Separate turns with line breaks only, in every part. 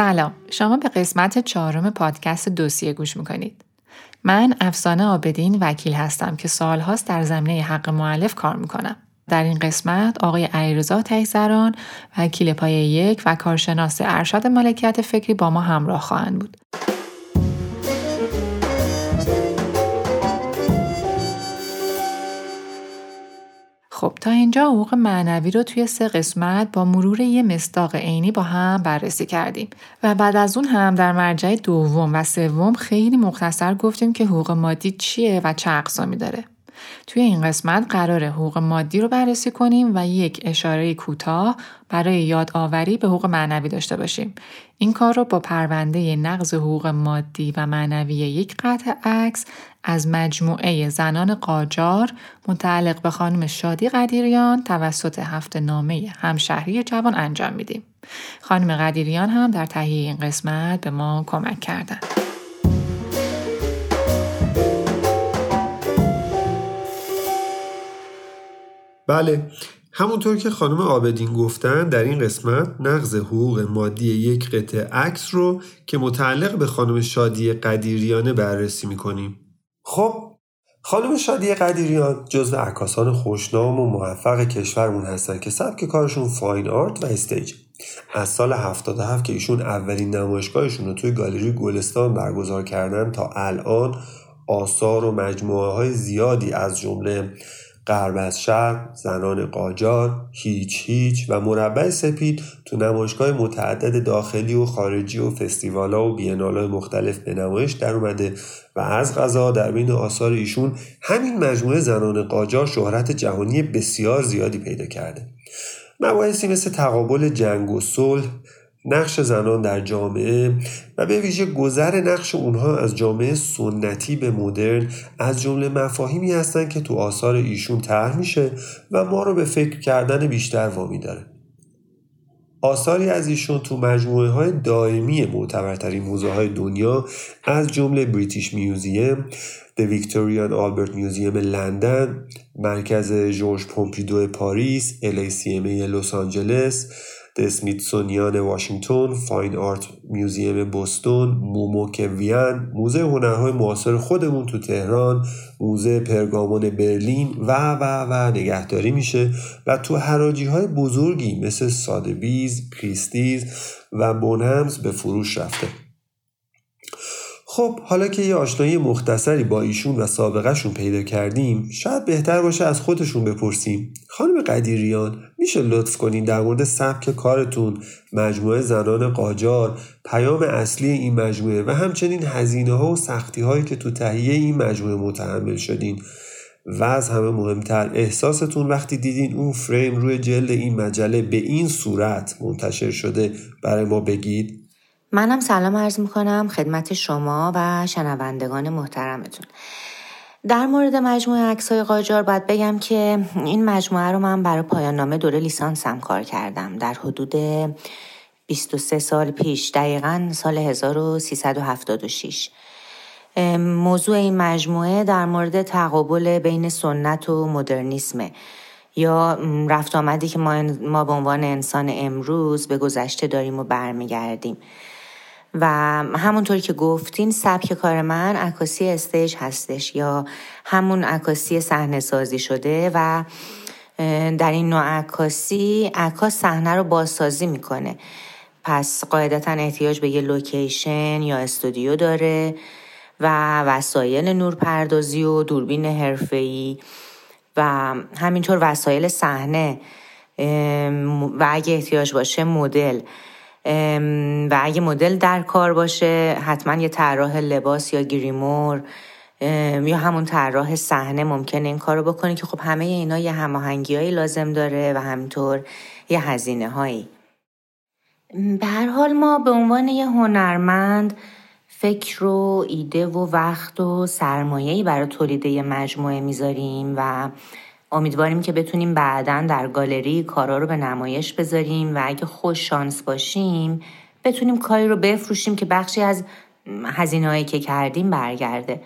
سلام. شما به قسمت چهارم پادکست دوسیه گوش می‌کنید. من افسانه آبدین وکیل هستم که سالهاست در زمینه حق معلف کار می‌کنم. در این قسمت آقای علیرضا تیزران وکیل پای یک و کارشناس ارشد مالکیت فکری با ما همراه خواهند بود. خب تا اینجا حقوق معنوی رو توی سه قسمت با مرور یه مصداق عینی با هم بررسی کردیم و بعد از اون هم در مرجع دوم و سوم خیلی مختصر گفتیم که حقوق مادی چیه و چه اقسامی داره. توی این قسمت قرار حقوق مادی رو بررسی کنیم و یک اشاره کوتاه برای یادآوری به حقوق معنوی داشته باشیم. این کار رو با پرونده نقض حقوق مادی و معنوی یک قطع عکس از مجموعه زنان قاجار متعلق به خانم شادی قدیریان توسط هفت نامه همشهری جوان انجام میدیم. خانم قدیریان هم در تهیه این قسمت به ما کمک کردند.
بله. همونطور که خانم آبدین گفتن در این قسمت نقض حقوق مادی یک قطع عکس رو که متعلق به خانم شادی قدیریانه بررسی می‌کنیم. خب خانم شادی قدیریان جزو عکاسان خوشنام و موفق کشورمون هستن که سبک کارشون فاین آرت و استیج. از سال 77 که ایشون اولین نمایشگاهشون رو توی گالری گلستان برگزار کردن تا الان آثار و مجموعه های زیادی از جمله غرب از شرق، زنان قاجار، هیچ هیچ و مربع سپید تو نمایشگاه متعدد داخلی و خارجی و فستیوالا و بینالای مختلف به نمایش در اومده و از غذا در بین آثار ایشون همین مجموعه زنان قاجار شهرت جهانی بسیار زیادی پیدا کرده. مباحثی مثل تقابل جنگ و صلح، نقش زنان در جامعه و به ویژه گذر نقش اونها از جامعه سنتی به مدرن از جمله مفاهیمی هستند که تو آثار ایشون طرح میشه و ما رو به فکر کردن بیشتر وامی داره. آثاری از ایشون تو مجموعه های دائمی معتبرترین موزه های دنیا از جمله بریتیش میوزیم، د ویکتوریان آلبرت میوزیم لندن، مرکز جورج پومپیدو پاریس، LACMA لس آنجلس، اسمیتسونیان واشنگتن، Fine Art Museum بوستون، موموک وین، موزه هنرهای معاصر خودمون تو تهران، موزه پرگامون برلین و و و نگهداری میشه و تو حراجی های بزرگی مثل سادبیز، کریستیز و بونهمز به فروش رفته. خب حالا که یه آشنایی مختصری با ایشون و سابقهشون پیدا کردیم شاید بهتر باشه از خودشون بپرسیم خانم قدیریان میشه لطف کنین در مورد سبک کارتون مجموعه زنان قاجار پیام اصلی این مجموعه و همچنین هزینه ها و سختی هایی که تو تهیه این مجموعه متحمل شدین. و از همه مهمتر احساستون وقتی دیدین اون فریم روی جلد این مجله به این صورت منتشر شده برای ما بگید.
منم سلام عرض می‌کنم خدمت شما و شنوندگان محترمتون. در مورد مجموعه عکسای قاجار باید بگم که این مجموعه رو من برای پایان نامه دوره لیسانسم کار کردم. در حدود 23 سال پیش دقیقا سال 1376 موضوع این مجموعه در مورد تقابل بین سنت و مدرنیسمه. یا رفت آمدی که ما, ما به عنوان انسان امروز به گذشته داریم و برمیگردیم. و همونطور که گفتین سبک کار من عکاسی استیج هستش یا همون عکاسی صحنه سازی شده و در این نوع عکاسی عکاس صحنه رو بازسازی می‌کنه. پس قاعدتا احتیاج به یه لوکیشن یا استودیو داره و وسایل نورپردازی و دوربین حرفه‌ای و همینطور وسایل صحنه و اگه احتیاج باشه مدل. و اگه مدل در کار باشه حتما یه طراح لباس یا گریمور یا همون طراح صحنه ممکنه این کار رو بکنه که خب همه اینا یه هماهنگی لازم داره و همینطور یه هزینه هایی به هر حال ما به عنوان یه هنرمند فکر و ایده و وقت و سرمایه‌ای برای تولید یه مجموعه می‌ذاریم و امیدواریم که بتونیم بعدا در گالری کارا رو به نمایش بذاریم و اگه خوش شانس باشیم بتونیم کاری رو بفروشیم که بخشی از هزینه که کردیم برگرده.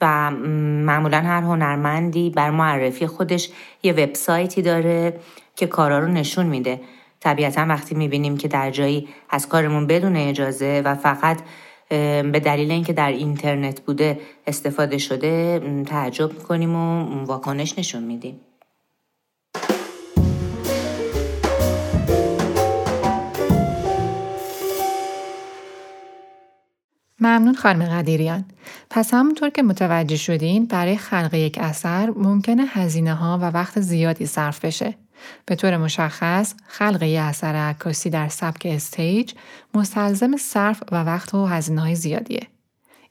و معمولا هر هنرمندی بر معرفی خودش یه وبسایتی داره که کارا رو نشون میده. طبیعتا وقتی می‌بینیم که در جایی از کارمون بدون اجازه و فقط به دلیل اینکه در اینترنت بوده استفاده شده تعجب می‌کنیم و واکنش نشون میدیم
ممنون خانم قدیریان. پس همونطور که متوجه شدین برای خلق یک اثر ممکنه هزینه ها و وقت زیادی صرف بشه. به طور مشخص خلق یک اثر عکاسی در سبک استیج مستلزم صرف و وقت و هزینه های زیادیه.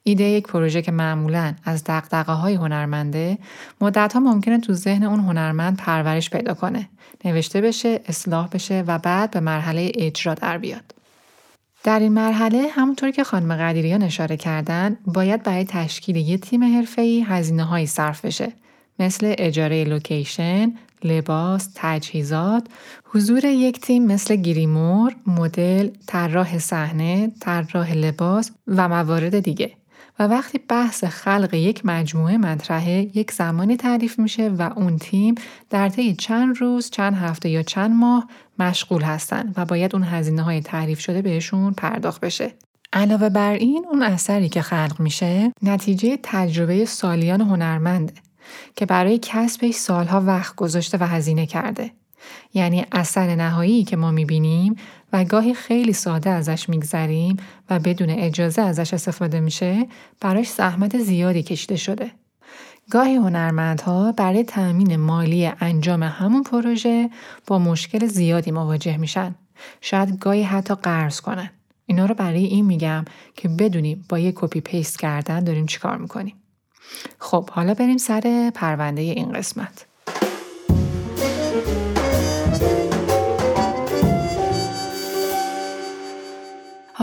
ایده یک پروژه که معمولا از دقدقه های هنرمنده مدت ها ممکنه تو ذهن اون هنرمند پرورش پیدا کنه نوشته بشه اصلاح بشه و بعد به مرحله اجرا در بیاد در این مرحله همونطور که خانم قدیریان اشاره کردن باید برای تشکیل یه تیم حرفه‌ای هزینه هایی صرف بشه مثل اجاره لوکیشن، لباس، تجهیزات، حضور یک تیم مثل گریمور، مدل، طراح صحنه، طراح لباس و موارد دیگه. و وقتی بحث خلق یک مجموعه مطرحه یک زمانی تعریف میشه و اون تیم در طی چند روز، چند هفته یا چند ماه مشغول هستن و باید اون هزینه های تعریف شده بهشون پرداخت بشه. علاوه بر این اون اثری که خلق میشه نتیجه تجربه سالیان هنرمنده که برای کسبش سالها وقت گذاشته و هزینه کرده. یعنی اثر نهایی که ما می‌بینیم و گاهی خیلی ساده ازش میگذریم و بدون اجازه ازش استفاده میشه براش زحمت زیادی کشیده شده. گاهی هنرمندها برای تأمین مالی انجام همون پروژه با مشکل زیادی مواجه میشن. شاید گاهی حتی قرض کنن. اینا رو برای این میگم که بدونیم با یه کپی پیست کردن داریم چیکار می‌کنیم. خب حالا بریم سر پرونده این قسمت.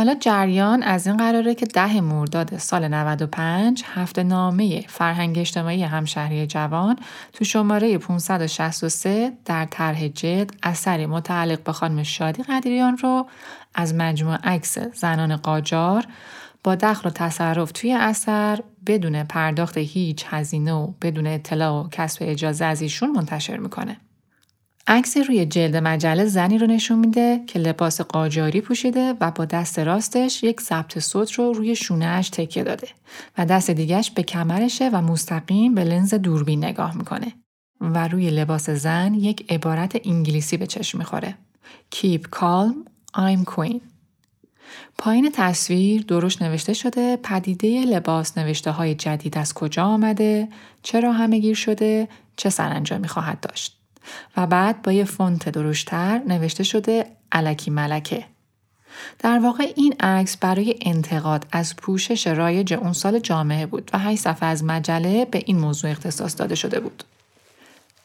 حالا جریان از این قراره که ده مرداد سال 95 هفته نامه فرهنگ اجتماعی همشهری جوان تو شماره 563 در طرح جد اثری متعلق به خانم شادی قدیریان رو از مجموع عکس زنان قاجار با دخل و تصرف توی اثر بدون پرداخت هیچ هزینه و بدون اطلاع و کسب اجازه از ایشون منتشر می‌کنه. عکسی روی جلد مجله زنی رو نشون میده که لباس قاجاری پوشیده و با دست راستش یک ضبط صوت رو روی شونهش تکیه داده و دست دیگش به کمرشه و مستقیم به لنز دوربین نگاه می‌کنه و روی لباس زن یک عبارت انگلیسی به چشم می‌خوره Keep calm, I'm queen پایین تصویر درش نوشته شده پدیده لباس نوشته های جدید از کجا آمده، چرا همه گیر شده، چه سرانجامی خواهد داشت. و بعد با یه فونت درشتر نوشته شده علکی ملکه. در واقع این عکس برای انتقاد از پوشش رایج اون سال جامعه بود و هی صفحه از مجله به این موضوع اختصاص داده شده بود.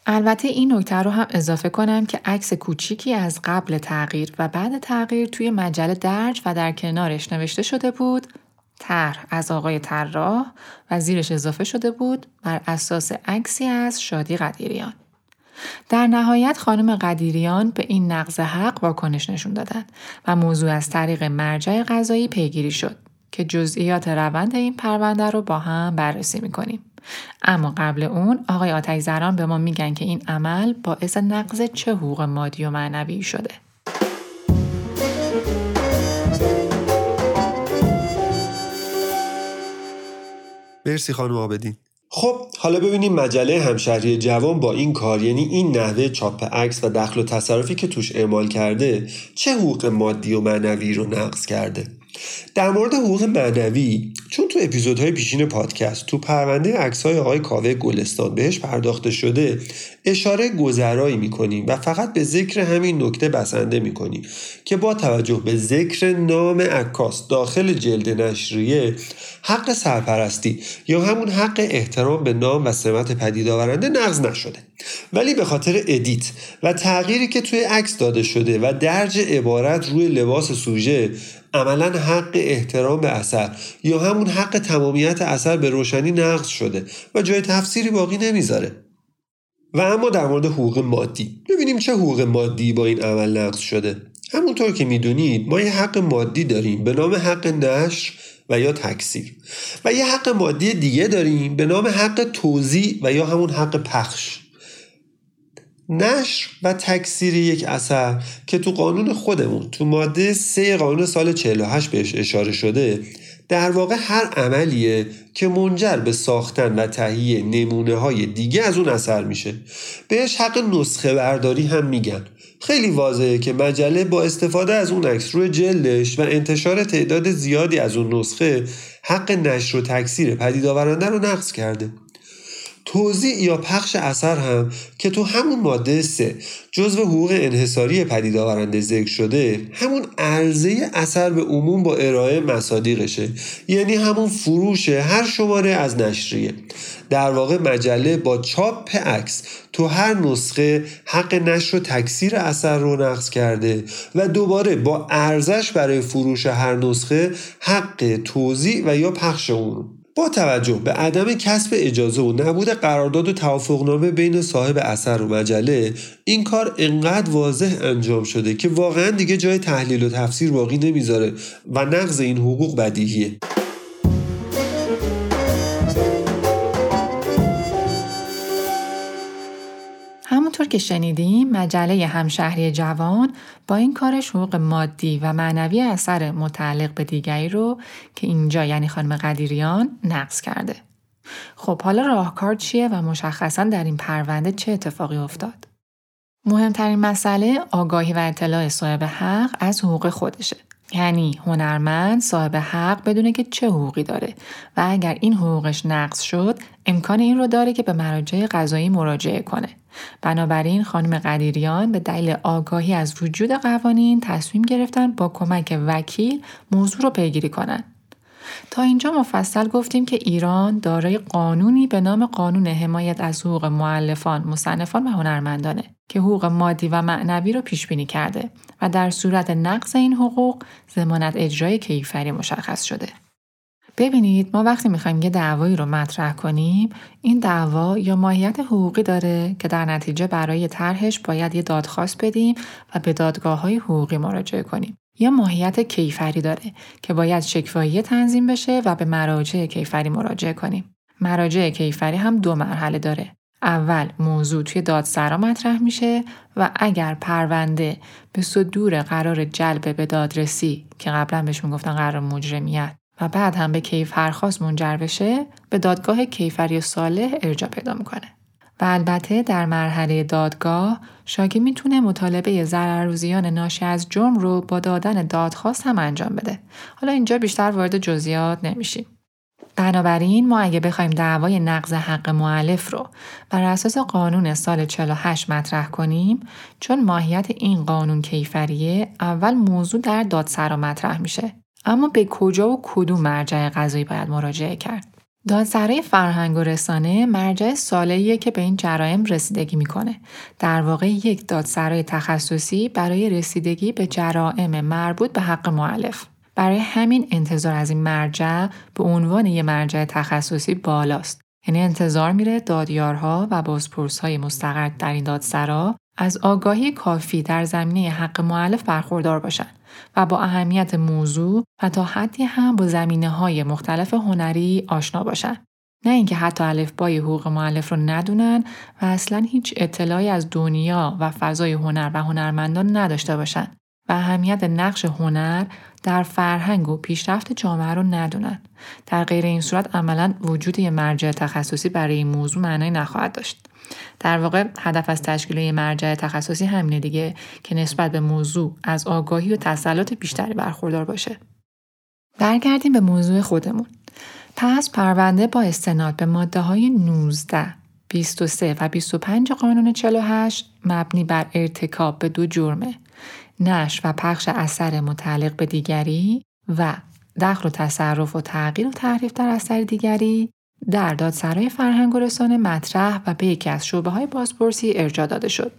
البته این نکته رو هم اضافه کنم که عکس کوچیکی از قبل تغییر و بعد تغییر توی مجله درج و در کنارش نوشته شده بود طرح از آقای طراح و زیرش اضافه شده بود بر اساس عکسی از شادی قدیریان. در نهایت خانم قدیریان به این نقض حق واکنش نشون دادند و موضوع از طریق مرجع قضایی پیگیری شد که جزئیات روند این پرونده رو با هم بررسی می‌کنیم. اما قبل اون آقای آتش زران به ما میگن که این عمل باعث نقض چه حقوق مادی و معنوی شده.
مرسی خانم آبدین خب حالا ببینیم مجله همشهری جوان با این کار یعنی این نحوه چاپ عکس و دخل و تصرفی که توش اعمال کرده چه حقوق مادی و معنوی رو نقض کرده در مورد حقوق معنوی چون تو اپیزودهای پیشین پادکست تو پرونده عکسهای آقای کاوه گلستان بهش پرداخته شده اشاره گذرایی می‌کنیم و فقط به ذکر همین نکته بسنده می‌کنیم که با توجه به ذکر نام عکاس داخل جلد نشریه حق سرپرستی یا همون حق احترام به نام و سمت پدید آورنده نقض نشده. ولی به خاطر ادیت و تغییری که توی عکس داده شده و درج عبارت روی لباس سوژه عملا حق احترام به اثر یا همون حق تمامیت اثر به روشنی نقض شده و جای تفسیری باقی نمی‌ذاره. و اما در مورد حقوق مادی. ببینیم چه حقوق مادی با این عمل نقض شده. همونطور که می‌دونید ما یه حق مادی داریم به نام حق نشر و یا تکثیر. و یه حق مادی دیگه داریم به نام حق توضیح و یا همون حق پخش. نشر و تکثیر یک اثر که تو قانون خودمون تو ماده سه قانون سال 48 بهش اشاره شده در واقع هر عملیه که منجر به ساختن و تهیه نمونه های دیگه از اون اثر میشه. بهش حق نسخه برداری هم میگن. خیلی واضحه که مجله با استفاده از اون عکس روی جلدش و انتشار تعداد زیادی از اون نسخه حق نشر و تکثیر پدید آورنده رو نقض کرده. توضیح یا پخش اثر هم که تو همون ماده سه جزو حقوق انحصاری پدید آورنده ذکر شده همون عرضه اثر به عموم با ارائه مصادیقشه. یعنی همون فروش هر شماره از نشریه. در واقع مجله با چاپ عکس تو هر نسخه حق نشر و تکثیر اثر رو نقض کرده و دوباره با ارزش برای فروش هر نسخه حق توضیح و یا پخش اون. با توجه به عدم کسب اجازه و نبود قرارداد و توافقنامه بین صاحب اثر و مجله این کار انقدر واضح انجام شده که واقعا دیگه جای تحلیل و تفسیر باقی نمی‌ذاره و نقض این حقوق بدیهیه.
که شنیدیم مجله همشهری جوان با این کارش حقوق مادی و معنوی اثر متعلق به دیگری رو که اینجا یعنی خانم قدیریان نقض کرده. خب حالا راهکار چیه و مشخصا در این پرونده چه اتفاقی افتاد؟ مهمترین مسئله آگاهی و اطلاع صاحب حق از حقوق خودشه. یعنی هنرمند صاحب حق بدونه که چه حقوقی داره و اگر این حقوقش نقض شد امکان این رو داره که به مراجع قضایی مراجعه کنه بنابراین خانم قدیریان به دلیل آگاهی از وجود قوانین تصمیم گرفتن با کمک وکیل موضوع رو پیگیری کنند تا اینجا مفصل گفتیم که ایران دارای قانونی به نام قانون حمایت از حقوق معلفان، مصنفان و هنرمندانه که حقوق مادی و معنوی رو پیش بینی کرده و در صورت نقض این حقوق ضمانت اجرای کیفری مشخص شده. ببینید ما وقتی می‌خوایم یه دعوایی رو مطرح کنیم این دعوا یا ماهیت حقوقی داره که در نتیجه برای طرحش باید یه دادخواست بدیم و به دادگاه های حقوقی مراجعه کنیم یا ماهیت کیفری داره که باید شکوایی تنظیم بشه و به مراجع کیفری مراجعه کنیم. مراجع کیفری هم دو مرحله داره. اول موضوع توی دادسرا مطرح میشه و اگر پرونده به صدور قرار جلب به دادرسی که قبلا بهش می‌گفتن قرار مجرمیت و بعد هم به کیفرخواست منجر بشه به دادگاه کیفری صالح ارجا پیدا می‌کنه. و البته در مرحله دادگاه شاکی می‌تونه مطالبه ضررروزیان ناشی از جرم رو با دادن دادخواست هم انجام بده. حالا اینجا بیشتر وارد جزئیات نمیشیم. بنابراین ما اگه بخوایم دعوای نقض حق معلف رو بر اساس قانون سال 48 مطرح کنیم چون ماهیت این قانون کیفریه اول موضوع در دادسرا مطرح میشه اما به کجا و کدوم مرجع قضایی باید مراجعه کرد دادسرای فرهنگ و رسانه مرجع سالهیه که به این جرایم رسیدگی می‌کنه. در واقع یک دادسرای تخصصی برای رسیدگی به جرائم مربوط به حق معلف. برای همین انتظار از این مرجع به عنوان یک مرجع تخصصی بالاست. یعنی انتظار میره دادیارها و بازپرسهای مستقر در این دادسرا از آگاهی کافی در زمینه حق معلف برخوردار باشند و با اهمیت موضوع و تا حدی هم با زمینه های مختلف هنری آشنا باشند. نه اینکه حتی الفبای حقوق معلف رو ندونن و اصلا هیچ اطلاعی از دنیا و فضای هنر و هنرمندان نداشته باشند و اهمیت نقش هنر در فرهنگ و پیشرفت جامعه رو ندونن. در غیر این صورت عملا وجود یه مرجع تخصصی برای این موضوع معنی نخواهد داشت. در واقع هدف از تشکیل یه مرجع تخصصی همینه دیگه که نسبت به موضوع از آگاهی و تسلط بیشتری برخوردار باشه. برگردیم به موضوع خودمون. پس پرونده با استناد به ماده های 19 23 و 25 قانون 48 مبنی بر ارتکاب به دو جرمه نشر و پخش اثر متعلق به دیگری و دخل و تصرف و تغییر و تحریف در اثر دیگری در دادسرای فرهنگ و رسانه مطرح و به یکی از شعبه های بازپرسی ارجا داده شد.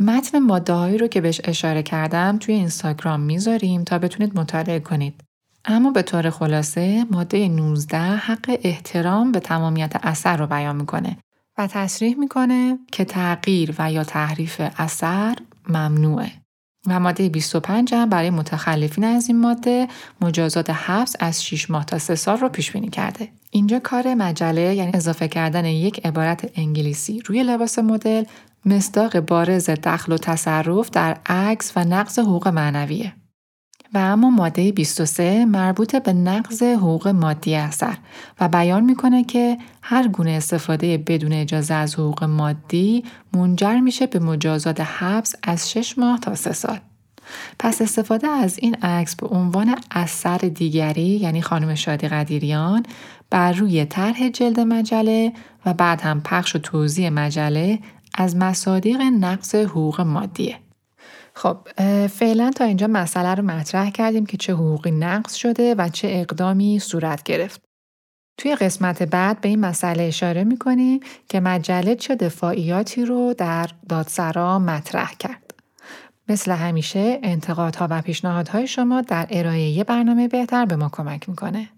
متن ماده رو که بهش اشاره کردم توی اینستاگرام می‌ذاریم تا بتونید مطالعه کنید. اما به طور خلاصه ماده 19 حق احترام به تمامیت اثر رو بیان می‌کنه و تصریح می‌کنه که تغییر و یا تحریف اثر ممنوعه. و ماده 25 هم برای متخلفین از این ماده مجازات حبس از 6 ماه تا 3 سال رو پیش بینی کرده. اینجا کار مجله یعنی اضافه کردن یک عبارت انگلیسی روی لباس مدل مصداق بارز دخل و تصرف در عکس و نقض حقوق معنویه. و اما ماده 23 مربوط به نقض حقوق مادی اثر و بیان می‌کنه که هر گونه استفاده بدون اجازه از حقوق مادی منجر میشه به مجازات حبس از 6 ماه تا 3 سال. پس استفاده از این عکس به عنوان اثر دیگری یعنی خانم شادی قدیریان بر روی طرح جلد مجله و بعد هم پخش و توضیح مجله از مصادیق نقص حقوق مادیه. خب فعلا تا اینجا مسئله رو مطرح کردیم که چه حقوقی نقض شده و چه اقدامی صورت گرفت. توی قسمت بعد به این مسئله اشاره می‌کنیم که مجله چه دفاعیاتی رو در دادسرا مطرح کرد. مثل همیشه انتقادها و پیشنهادهای شما در ارائه برنامه بهتر به ما کمک می‌کنه.